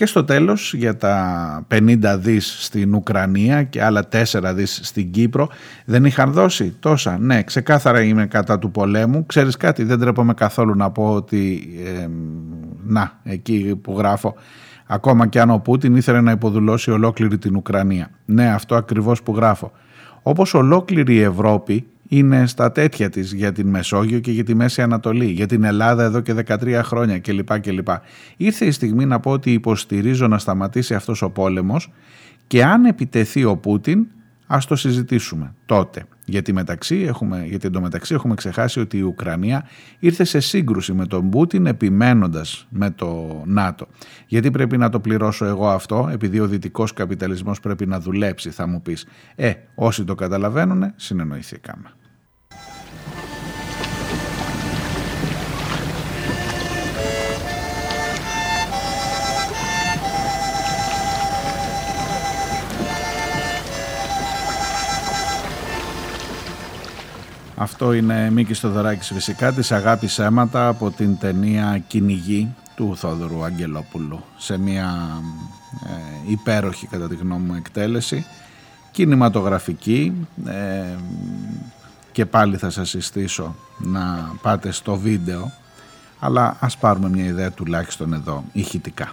Και στο τέλος για τα 50 δις στην Ουκρανία και άλλα 4 δις στην Κύπρο δεν είχαν δώσει τόσα. Ναι, ξεκάθαρα είμαι κατά του πολέμου. Ξέρεις κάτι, δεν τρέπομαι καθόλου να πω ότι να, εκεί που γράφω ακόμα και αν ο Πούτιν ήθελε να υποδουλώσει ολόκληρη την Ουκρανία. Ναι, αυτό ακριβώς που γράφω. Όπως ολόκληρη η Ευρώπη είναι στα τέτοια της για την Μεσόγειο και για τη Μέση Ανατολή, για την Ελλάδα εδώ και 13 χρόνια κλπ. κλπ. Ήρθε η στιγμή να πω ότι υποστηρίζω να σταματήσει αυτός ο πόλεμος και αν επιτεθεί ο Πούτιν ας το συζητήσουμε τότε. Γιατί, μεταξύ έχουμε, γιατί εντωμεταξύ έχουμε ξεχάσει ότι η Ουκρανία ήρθε σε σύγκρουση με τον Πούτιν επιμένοντας με το ΝΑΤΟ. Γιατί πρέπει να το πληρώσω εγώ αυτό, επειδή ο δυτικός καπιταλισμός πρέπει να δουλέψει θα μου πεις. Ε, όσοι το καταλαβαίνουν συνεννοηθήκαμε. Αυτό είναι Μίκης Στοδωράκης φυσικά της Αγάπης Αίματα από την ταινία «Κυνηγή» του Θόδωρου Αγγελόπουλου σε μια ε, υπέροχη κατά τη γνώμη μου εκτέλεση κινηματογραφική ε, και πάλι θα σας συστήσω να πάτε στο βίντεο αλλά ας πάρουμε μια ιδέα τουλάχιστον εδώ ηχητικά.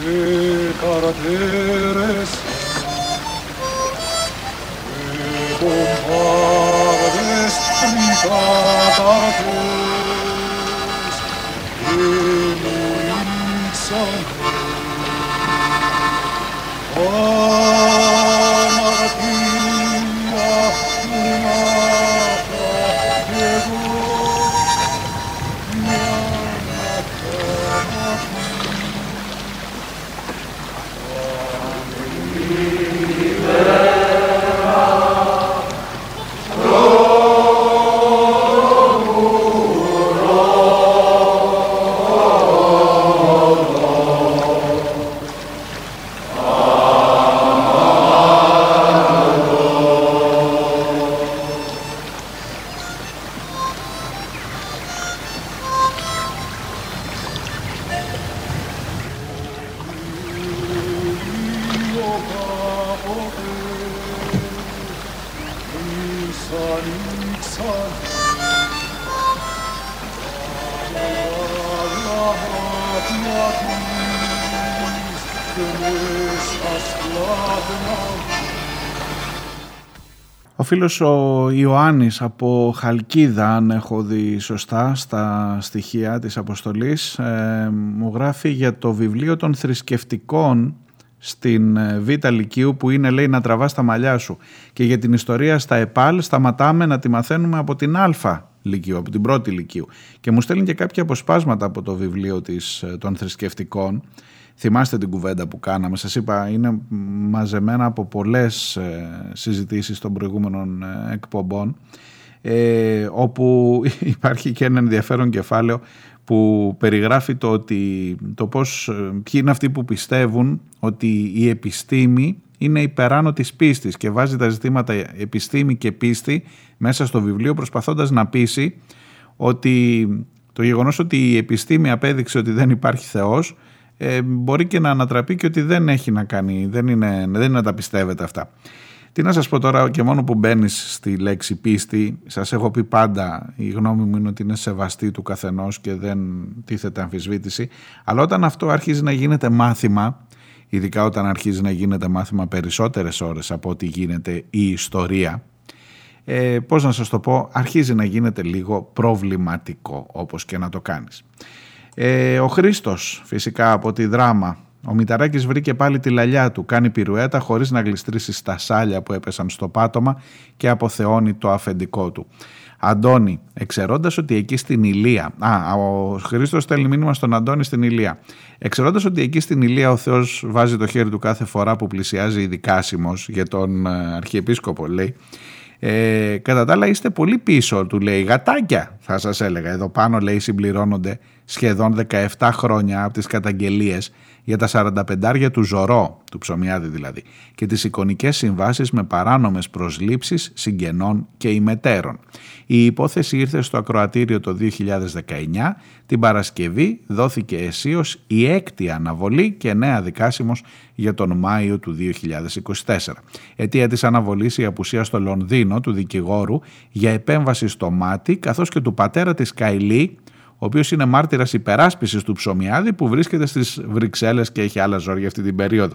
de caracteres de compades santa φίλος ο Ιωάννης από Χαλκίδα, αν έχω δει σωστά στα στοιχεία της αποστολής, ε, μου γράφει για το βιβλίο των θρησκευτικών στην ε, Β' Λυκείου που είναι λέει να τραβάς τα μαλλιά σου. Και για την ιστορία στα ΕΠΑΛ σταματάμε να τη μαθαίνουμε από την Α Λυκείου, από την πρώτη Λυκείου. Και μου στέλνει και κάποια αποσπάσματα από το βιβλίο της, ε, των θρησκευτικών Θυμάστε την κουβέντα που κάναμε, σας είπα είναι μαζεμένα από πολλές ε, συζητήσεις των προηγούμενων ε, εκπομπών ε, όπου υπάρχει και ένα ενδιαφέρον κεφάλαιο που περιγράφει το, ότι, το πώς, ε, ποιοι είναι αυτοί που πιστεύουν ότι η επιστήμη είναι υπεράνω της πίστης και βάζει τα ζητήματα επιστήμη και πίστη μέσα στο βιβλίο προσπαθώντας να πείσει ότι το γεγονός ότι η επιστήμη απέδειξε ότι δεν υπάρχει Θεός ε, μπορεί και να ανατραπεί και ότι δεν έχει να κάνει, δεν είναι, δεν είναι να τα πιστεύετε αυτά. Τι να σας πω τώρα και μόνο που μπαίνεις στη λέξη πίστη, σας έχω πει πάντα η γνώμη μου είναι ότι είναι σεβαστή του καθενός και δεν τίθεται αμφισβήτηση, αλλά όταν αυτό αρχίζει να γίνεται μάθημα, ειδικά όταν αρχίζει να γίνεται μάθημα περισσότερες ώρες από ό,τι γίνεται η ιστορία, ε, πώς να σας το πω, αρχίζει να γίνεται λίγο προβληματικό όπως και να το κάνεις. Ε, ο Χρήστος φυσικά από τη δράμα. Ο Μηταράκης βρήκε πάλι τη λαλιά του, κάνει πυρουέτα χωρίς να γλιστρήσει στα σάλια που έπεσαν στο πάτωμα και αποθεώνει το αφεντικό του. Αντώνη, εξαιρώντας ότι εκεί στην Ηλία, α, ο Χρήστος στέλνει μήνυμα στον Αντώνη στην Ηλία, εξαιρώντας ότι εκεί στην Ηλία ο Θεός βάζει το χέρι του κάθε φορά που πλησιάζει ειδικάσιμος για τον ε, Αρχιεπίσκοπο λέει, ε, κατά τα άλλα είστε πολύ πίσω του λέει. Γατάκια θα σας έλεγα. Εδώ πάνω λέει συμπληρώνονται σχεδόν 17 χρόνια από τις καταγγελίες για τα 45 του Ζωρό, του Ψωμιάδη δηλαδή, και τις εικονικές συμβάσεις με παράνομες προσλήψεις συγγενών και ημετέρων. Η υπόθεση ήρθε στο ακροατήριο το 2019, την Παρασκευή δόθηκε αισίως η έκτη αναβολή και νέα δικάσιμος για τον Μάιο του 2024. Αιτία της αναβολής η απουσία στο Λονδίνο του δικηγόρου για επέμβαση στο μάτι καθώς και του πατέρα της Καηλή ο οποίος είναι μάρτυρας υπεράσπισης του ψωμιάδη που βρίσκεται στις Βρυξέλλες και έχει άλλα ζόρια αυτή την περίοδο.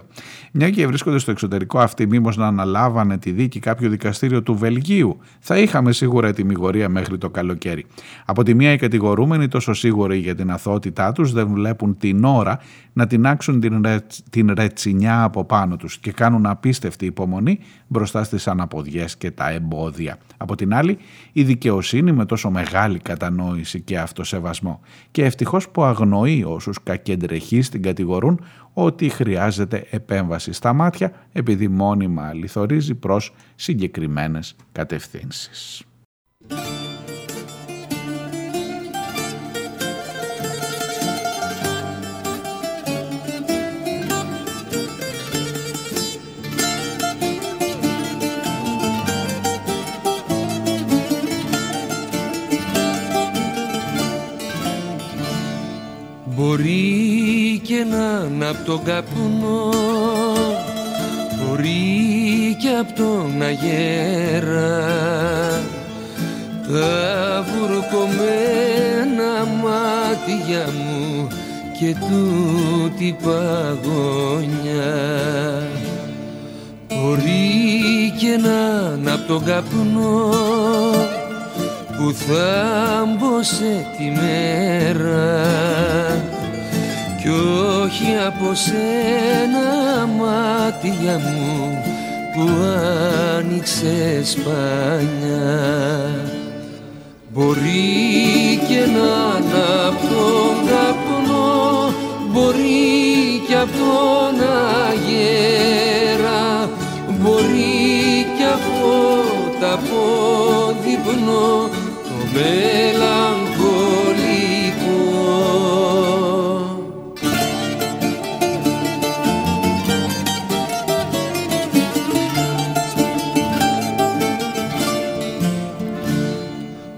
Μια και βρίσκονται στο εξωτερικό αυτοί, μήπως να αναλάβανε τη δίκη κάποιο δικαστήριο του Βελγίου, θα είχαμε σίγουρα ετοιμιγορία μέχρι το καλοκαίρι. Από τη μία, οι κατηγορούμενοι, τόσο σίγουροι για την αθωότητά τους, δεν βλέπουν την ώρα να τεινάξουν την, ρε, την ρετσινιά από πάνω τους και κάνουν απίστευτη υπομονή μπροστά στις αναποδιές και τα εμπόδια. Από την άλλη, η δικαιοσύνη με τόσο μεγάλη κατανόηση και αυτοσεβασμό θαυμασμό και ευτυχώς που αγνοεί όσους κακεντρεχείς την κατηγορούν ότι χρειάζεται επέμβαση στα μάτια επειδή μόνιμα λιθορίζει προς συγκεκριμένες κατευθύνσεις. Μπορεί και να είναι απ' τον καπνό Μπορεί και απ' τον αγέρα. Τα βουρκωμένα μάτια μου και τούτη παγωνιά. Μπορεί και να είναι απ' τον καπνό που θάμπωσε τη μέρα κι όχι από σένα μάτια μου που άνοιξες σπάνια Μπορεί και να είναι απ' τον καπνό Μπορεί και απ' τον αγέρα Μπορεί και από τα απόδειπνο το μελαγχολικό.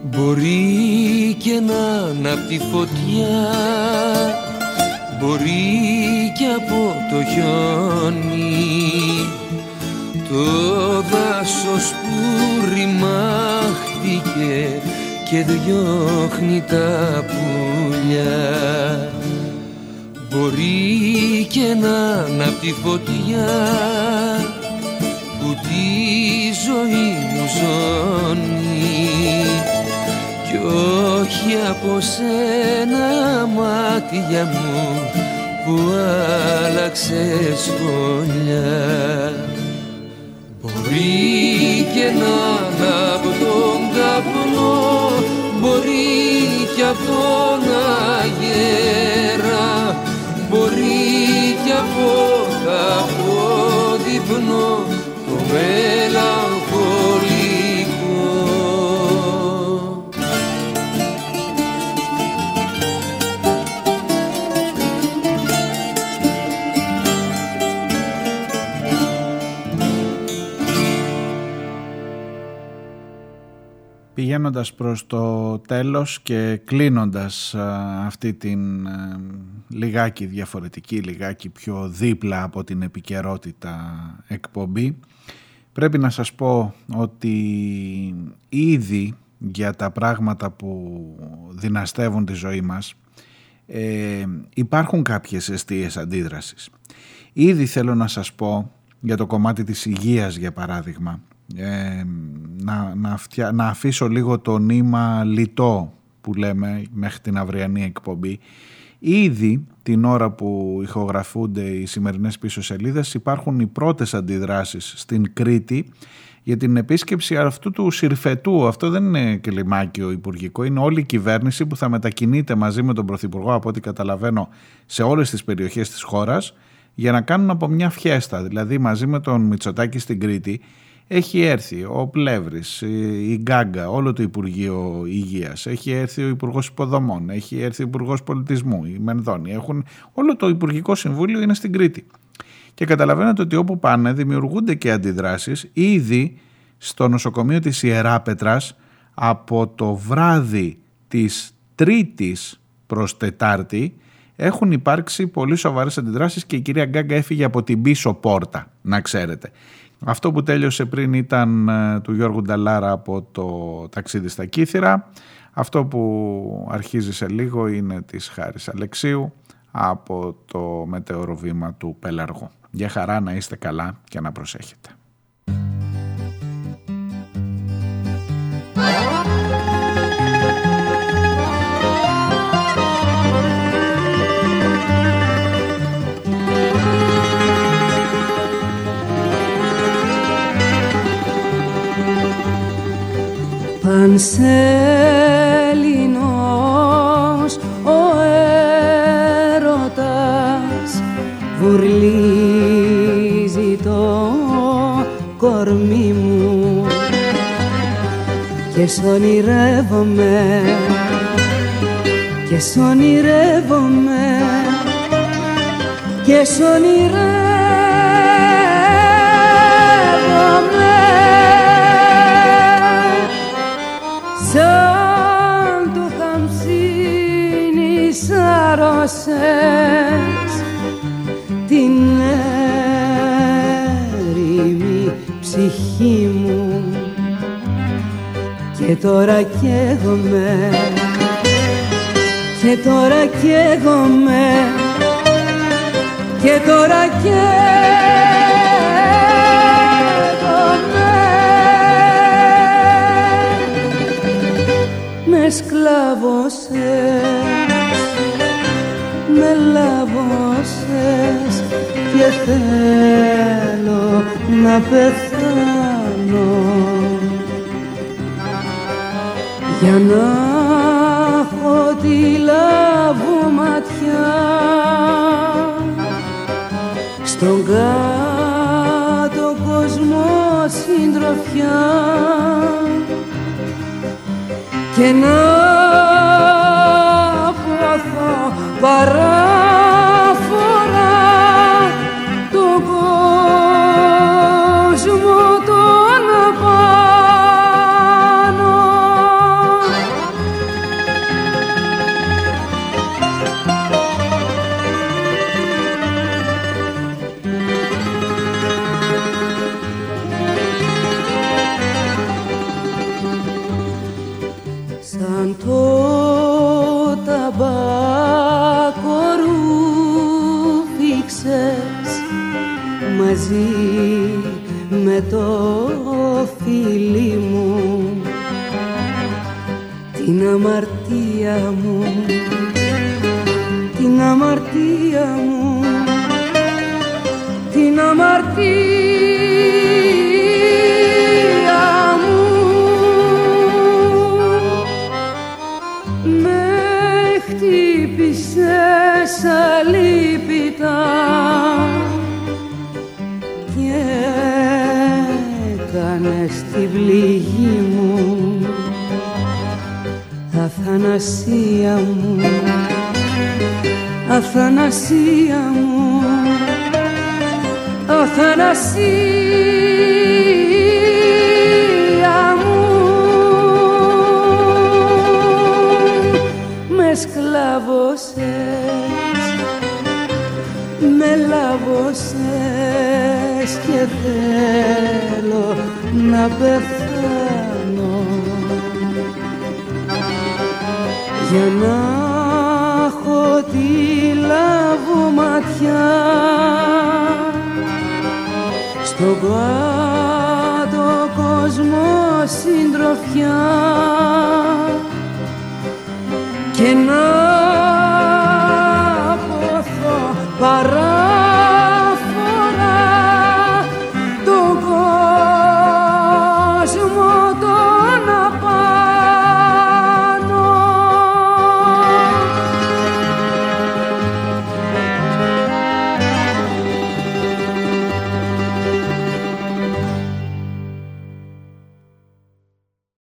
Μπορεί και να είναι απ' τη φωτιά Μπορεί και από το χιόνι. Το δάσος που ρημάχτηκε και διώχνει τα πουλιά. Μπορεί και να είναι απ' τη φωτιά που τη ζωή μου ζώνει. Κι όχι από σένα μάτια μου που άλλαξες σχολιά Μπορεί και να τον αγέρα Μπορεί και από τα απόδειπνο το Πηγαίνοντας προς το τέλος και κλείνοντας α, αυτή την ε, λιγάκι διαφορετική, λιγάκι πιο δίπλα από την επικαιρότητα εκπομπή, πρέπει να σας πω ότι ήδη για τα πράγματα που δυναστεύουν τη ζωή μας ε, υπάρχουν κάποιες αιστείες αντίδρασης. Ήδη θέλω να σας πω για το κομμάτι της υγείας για παράδειγμα ε, να, να, φτια- να αφήσω λίγο το νήμα λιτό που λέμε μέχρι την αυριανή εκπομπή ήδη την ώρα που ηχογραφούνται οι σημερινές πίσω σελίδες υπάρχουν οι πρώτες αντιδράσεις στην Κρήτη για την επίσκεψη αυτού του συρφετού. Αυτό δεν είναι κλιμάκιο υπουργικό, είναι όλη η κυβέρνηση που θα μετακινείται μαζί με τον Πρωθυπουργό, από ό,τι καταλαβαίνω, σε όλες τις περιοχές της χώρας για να κάνουν από μια φιέστα. Δηλαδή μαζί με τον Μητσοτάκη στην Κρήτη έχει έρθει ο Πλεύρης, η η Γκάγκα, όλο το Υπουργείο Υγείας, έχει έρθει ο Υπουργός Υποδομών, έχει έρθει ο Υπουργός Πολιτισμού, η Μενδώνη, έχουν, όλο το Υπουργικό Συμβούλιο είναι στην Κρήτη. Και καταλαβαίνετε ότι όπου πάνε δημιουργούνται και αντιδράσεις ήδη στο νοσοκομείο της Ιεράπετρας από το βράδυ της Τρίτης προς Τετάρτη έχουν υπάρξει πολύ σοβαρές αντιδράσεις και η κυρία Γκάγκα έφυγε από την πίσω πόρτα, να ξέρετε. Αυτό που τέλειωσε πριν ήταν ε, του Γιώργου Νταλάρα από το ταξίδι στα Κύθυρα. Αυτό που αρχίζει σε λίγο είναι της Χάρης Αλεξίου από το μετεωροβήμα του Πελαργού. Για χαρά να είστε καλά και να προσέχετε. πανσέλινος ο έρωτας βουρλίζει το κορμί μου. Και σ' ονειρεύομαι και σ' ονειρεύομαι και σ' ονειρεύομαι. Σάρωσες την έρημη ψυχή μου. Και τώρα καίγομαι και τώρα καίγομαι και τώρα καίγομαι με σκλάβωσες με λάβωσες και θέλω να πεθάνω. Για να έχω τη λαβωματιά στον κάτω κόσμο συντροφιά. Και να μαζί με το φίλι μου. Την αμαρτία μου την αμαρτία μου την αμαρτία μου. Με χτύπησες αλίπητα έκανες την πληγή μου. Αθανασία μου αθανασία μου αθανασία μου. Με σκλάβωσες με λάβωσες και θέλω να πεθάνω. Για να έχω τη λαβωματιά στον κάτω κόσμο συντροφιά. Και να